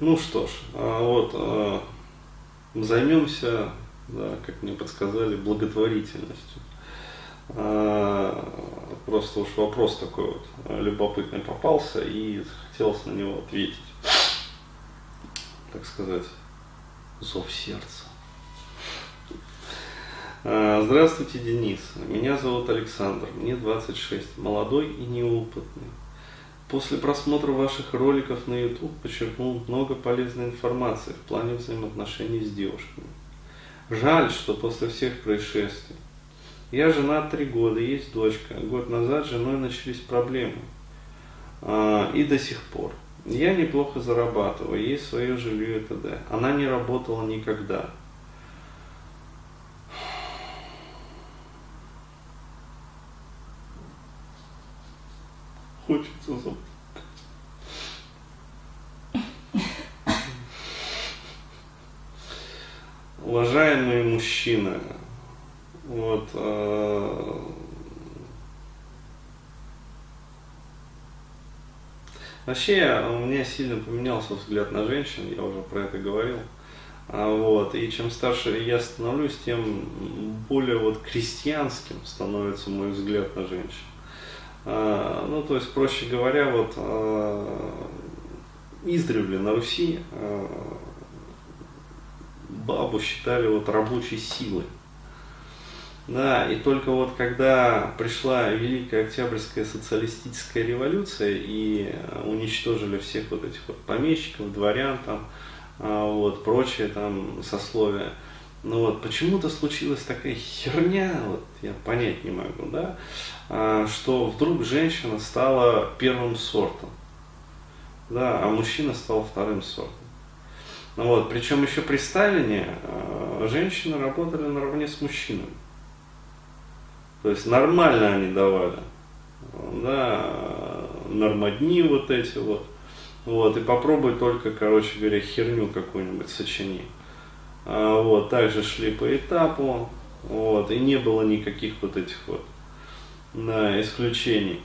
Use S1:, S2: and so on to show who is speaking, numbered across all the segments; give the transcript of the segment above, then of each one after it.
S1: Ну что ж, а вот а, займемся, да, как мне подсказали, благотворительностью. А, просто уж вопрос такой вот любопытный попался и хотелось на него ответить. Так сказать, зов сердца. Здравствуйте, Денис. Меня зовут Александр, мне 26, молодой и неопытный. После просмотра ваших роликов на YouTube подчеркнул много полезной информации в плане взаимоотношений с девушками. Жаль, что после всех происшествий. Я женат три года, есть дочка. Год назад с женой начались проблемы. А, и до сих пор. Я неплохо зарабатываю, есть свое жилье и т.д. Она не работала никогда. Хочется заплакать. Уважаемые мужчины, вот э, вообще у меня сильно поменялся взгляд на женщин, я уже про это говорил. А, вот, и чем старше я становлюсь, тем более вот крестьянским становится мой взгляд на женщин. А, ну, то есть, проще говоря, вот а, издревле на Руси а, бабу считали вот рабочей силой. Да, и только вот когда пришла Великая Октябрьская социалистическая революция и уничтожили всех вот этих вот помещиков, дворян там, вот, прочее там сословия, ну вот, почему-то случилась такая херня, вот я понять не могу, да, а, что вдруг женщина стала первым сортом, да, а мужчина стал вторым сортом. Ну вот, причем еще при Сталине а, женщины работали наравне с мужчинами. То есть нормально они давали, да, нормодни вот эти вот, вот, и попробуй только, короче говоря, херню какую-нибудь сочини. А, вот, также шли по этапу, вот, и не было никаких вот этих вот да, исключений.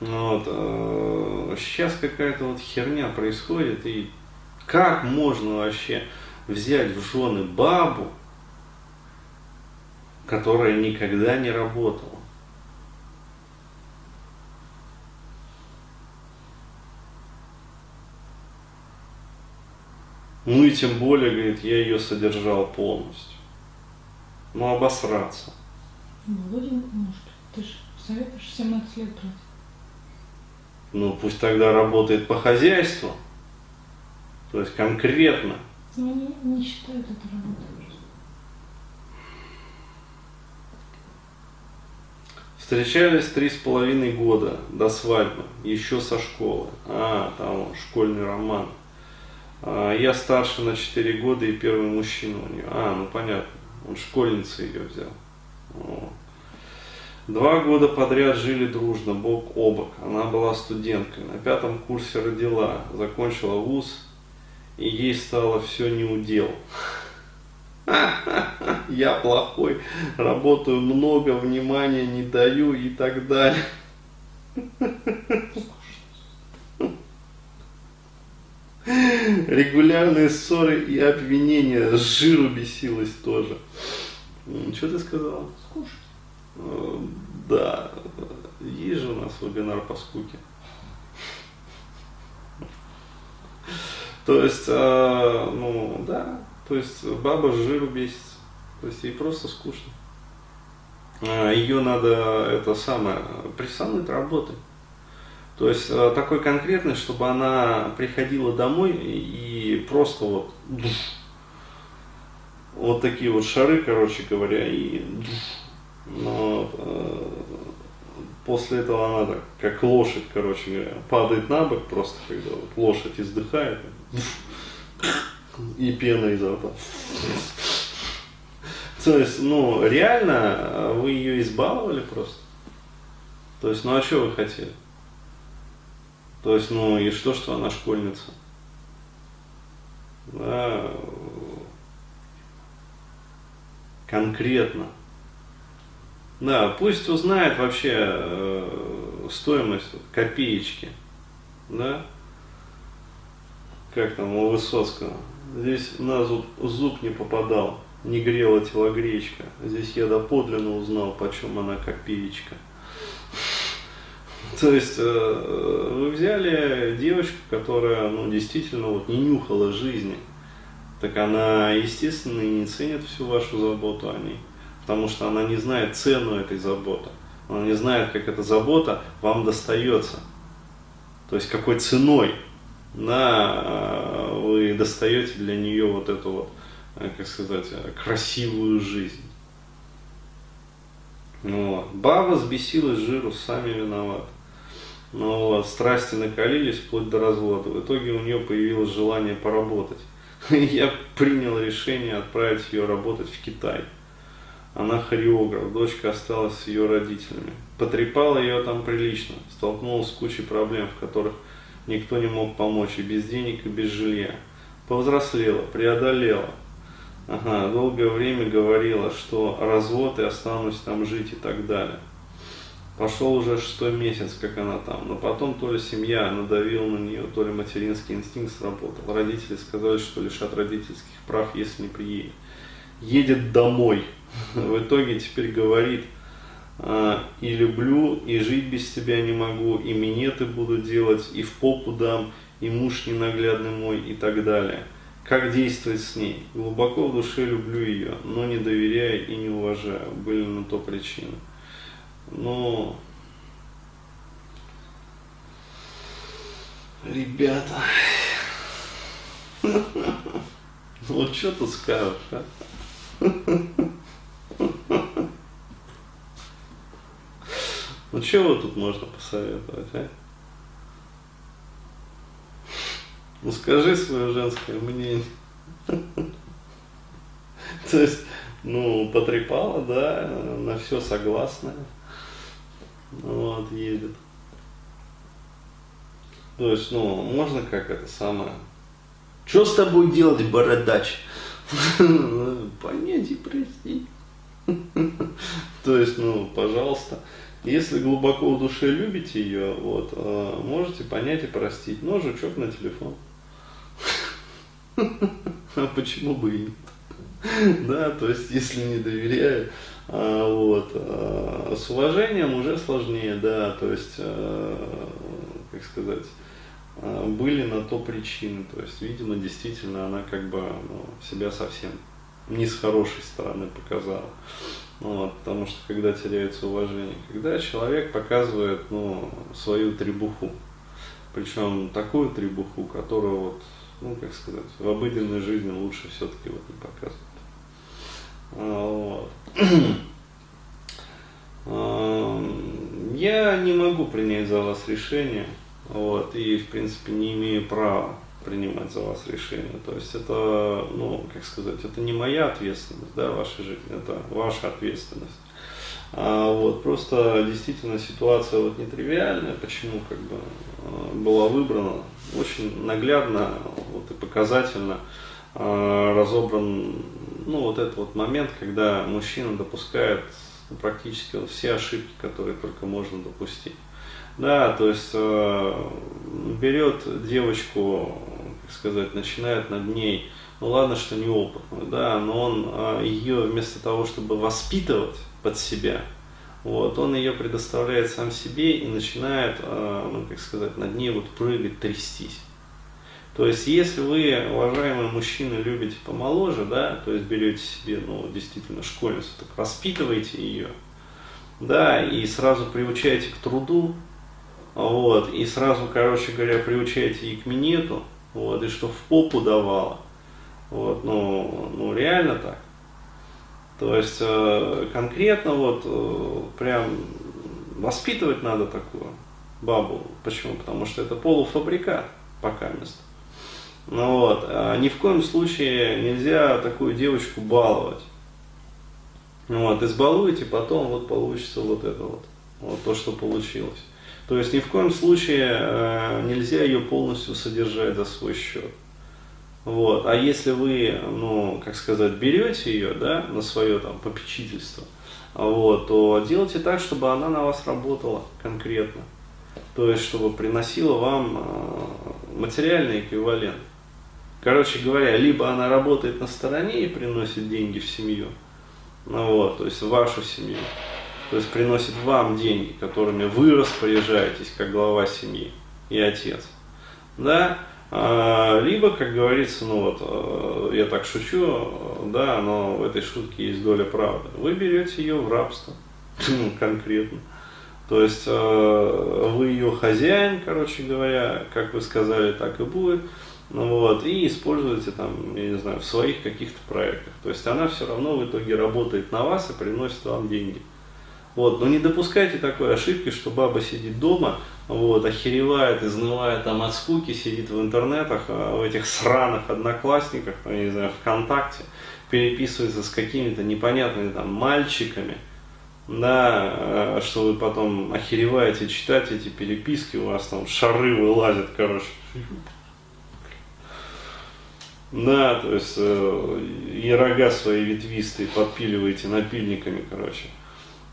S1: Вот, э, сейчас какая-то вот херня происходит, и как можно вообще взять в жены бабу, которая никогда не работала? Ну и тем более, говорит, я ее содержал полностью. Ну, обосраться.
S2: Володя может. Ты же советуешь 17 лет брать.
S1: Ну, пусть тогда работает по хозяйству. То есть конкретно.
S2: Ну, они не считают это работой.
S1: Встречались три с половиной года до свадьбы, еще со школы. А, там школьный роман. Я старше на 4 года и первый мужчина у нее. А, ну понятно, он школьница ее взял. Два года подряд жили дружно, бок о бок. Она была студенткой, на пятом курсе родила, закончила вуз, и ей стало все не удел. Я плохой, работаю много, внимания не даю и так далее. Регулярные ссоры и обвинения, жиру бесилась тоже. Что ты сказала?
S2: Скучно.
S1: Э, да, есть же у нас вебинар по скуке. То есть, э, ну да, то есть баба с жиру бесится. То есть ей просто скучно. А Ее надо, это самое, присануть работой. То есть э, такой конкретный, чтобы она приходила домой и просто вот вот такие вот шары, короче говоря, и но э, после этого она так, как лошадь, короче говоря, падает на бок просто, когда вот лошадь издыхает, и пена изо рта. То есть, ну, реально, вы ее избаловали просто. То есть, ну а что вы хотели? То есть, ну и что, что она школьница? Да, конкретно. Да, пусть узнает вообще э, стоимость копеечки, да, как там у Высоцкого, здесь на зуб, зуб не попадал, не грела телогречка, здесь я доподлинно узнал, почем она копеечка. То есть э, вы взяли девочку, которая ну, действительно вот, не нюхала жизни, так она, естественно, и не ценит всю вашу заботу о ней, потому что она не знает цену этой заботы, она не знает, как эта забота вам достается, то есть какой ценой на, э, вы достаете для нее вот эту вот, э, как сказать, красивую жизнь. Вот. Баба сбесилась жиру, сами виноваты. Ну, вот, страсти накалились вплоть до развода. В итоге у нее появилось желание поработать. Я принял решение отправить ее работать в Китай. Она хореограф, дочка осталась с ее родителями. Потрепала ее там прилично, столкнулась с кучей проблем, в которых никто не мог помочь, и без денег, и без жилья. Повзрослела, преодолела. Ага, долгое время говорила, что развод и останусь там жить и так далее. Пошел уже шестой месяц, как она там. Но потом то ли семья надавила на нее, то ли материнский инстинкт сработал. Родители сказали, что лишат родительских прав, если не приедет. Едет домой. В итоге теперь говорит, «А, и люблю, и жить без тебя не могу, и минеты буду делать, и в попу дам, и муж ненаглядный мой, и так далее. Как действовать с ней? Глубоко в душе люблю ее, но не доверяю и не уважаю. Были на то причины. Но, ребята, вот что тут скажешь, а? Ну вот тут можно посоветовать, а? Ну скажи свое женское мнение. То есть, ну, потрепала, да, на все согласная. Вот, едет. То есть, ну, можно как это самое. Что с тобой делать, бородач? Понять и прости. То есть, ну, пожалуйста, если глубоко в душе любите ее, вот, э, можете понять и простить. Но жучок на телефон. А почему бы и нет? Да, то есть, если не доверяю, а, вот. А, с уважением уже сложнее, да, то есть, а, как сказать, были на то причины, то есть, видимо, действительно она как бы ну, себя совсем не с хорошей стороны показала. Вот, потому что когда теряется уважение, когда человек показывает ну, свою требуху, причем такую требуху, которую вот, ну как сказать, в обыденной жизни лучше все-таки вот не показывать. Вот. Я не могу принять за вас решение, вот, и в принципе не имею права принимать за вас решение. То есть это, ну, как сказать, это не моя ответственность, да, ваша жизнь, это ваша ответственность. А вот просто действительно ситуация вот нетривиальная, почему как бы а, была выбрана, очень наглядно вот, и показательно э, разобран ну, вот этот вот момент, когда мужчина допускает практически вот все ошибки, которые только можно допустить. Да, то есть берет девочку, как сказать, начинает над ней, ну ладно, что неопытную, да, но он ее вместо того, чтобы воспитывать под себя, вот, он ее предоставляет сам себе и начинает, э, ну, как сказать, над ней вот прыгать, трястись. То есть, если вы, уважаемые мужчины, любите помоложе, да, то есть берете себе, ну, действительно, школьницу, так воспитываете ее, да, и сразу приучаете к труду, вот, и сразу, короче говоря, приучаете и к минету, вот, и что в попу давала, вот, ну, ну реально так. То есть, э, конкретно вот, э, прям воспитывать надо такую бабу. Почему? Потому что это полуфабрикат пока место. Ну вот, а ни в коем случае нельзя такую девочку баловать. Ну вот, избалуете, потом вот получится вот это вот, вот то, что получилось. То есть ни в коем случае э, нельзя ее полностью содержать за свой счет. Вот. А если вы, ну, как сказать, берете ее, да, на свое там попечительство, вот, то делайте так, чтобы она на вас работала конкретно. То есть, чтобы приносила вам э, материальный эквивалент. Короче говоря, либо она работает на стороне и приносит деньги в семью, ну вот, то есть в вашу семью, то есть приносит вам деньги, которыми вы распоряжаетесь как глава семьи и отец, да, а, либо, как говорится, ну вот, э, я так шучу, да, но в этой шутке есть доля правды. Вы берете ее в рабство, ну, конкретно. То есть э, вы ее хозяин, короче говоря, как вы сказали, так и будет. Ну вот, и используете там, я не знаю, в своих каких-то проектах. То есть она все равно в итоге работает на вас и приносит вам деньги. Вот, но не допускайте такой ошибки, что баба сидит дома, вот, охеревает, изнывает там от скуки, сидит в интернетах, а, в этих сраных одноклассниках, там, я не знаю, ВКонтакте, переписывается с какими-то непонятными там мальчиками, да, а, что вы потом охереваете читать эти переписки, у вас там шары вылазят, короче. Да, то есть э, и рога свои ветвистые подпиливаете напильниками, короче.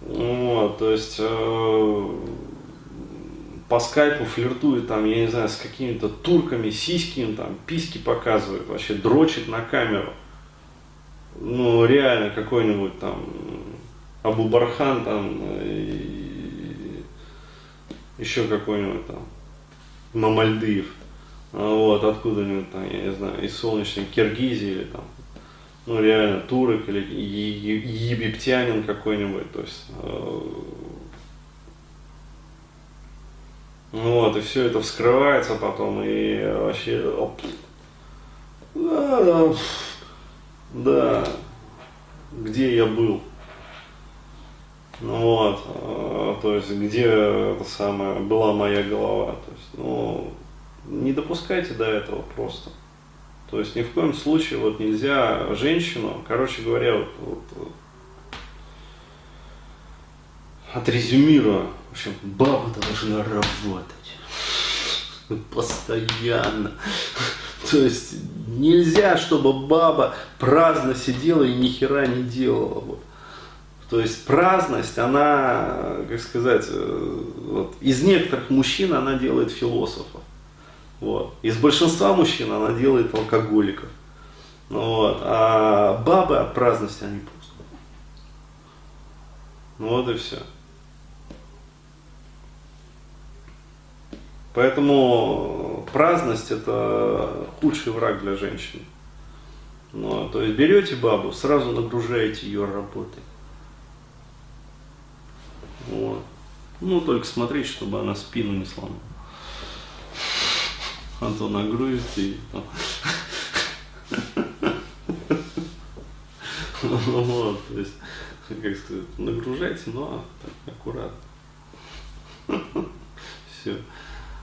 S1: Вот, то есть э, по скайпу флиртует там, я не знаю, с какими-то турками, сиськи там, письки показывает, вообще дрочит на камеру. Ну, реально, какой-нибудь там Абу Бархан там, и еще какой-нибудь там Мамальдыев. Вот, откуда-нибудь там, я не знаю, из солнечной Киргизии или там ну реально турок или египтянин какой-нибудь, то есть э, ну вот, и все это вскрывается потом, и вообще, оп, да, да, да, где я был, ну вот, э, то есть где это самое, была моя голова, то есть, ну, не допускайте до этого просто. То есть ни в коем случае вот нельзя женщину, короче говоря, вот, вот, вот отрезюмируя, в общем, баба должна работать постоянно. То есть нельзя, чтобы баба праздно сидела и ни хера не делала. Вот. То есть праздность, она, как сказать, э, вот, из некоторых мужчин она делает философов. Вот. Из большинства мужчин она делает алкоголиков. Вот. А бабы от праздности они просто. Ну вот и все. Поэтому праздность это худший враг для женщин. Ну, то есть берете бабу, сразу нагружаете ее работой. Вот. Ну, только смотреть, чтобы она спину не сломала а то нагрузит и вот, то есть, как сказать, нагружайте, но так, аккуратно. Все.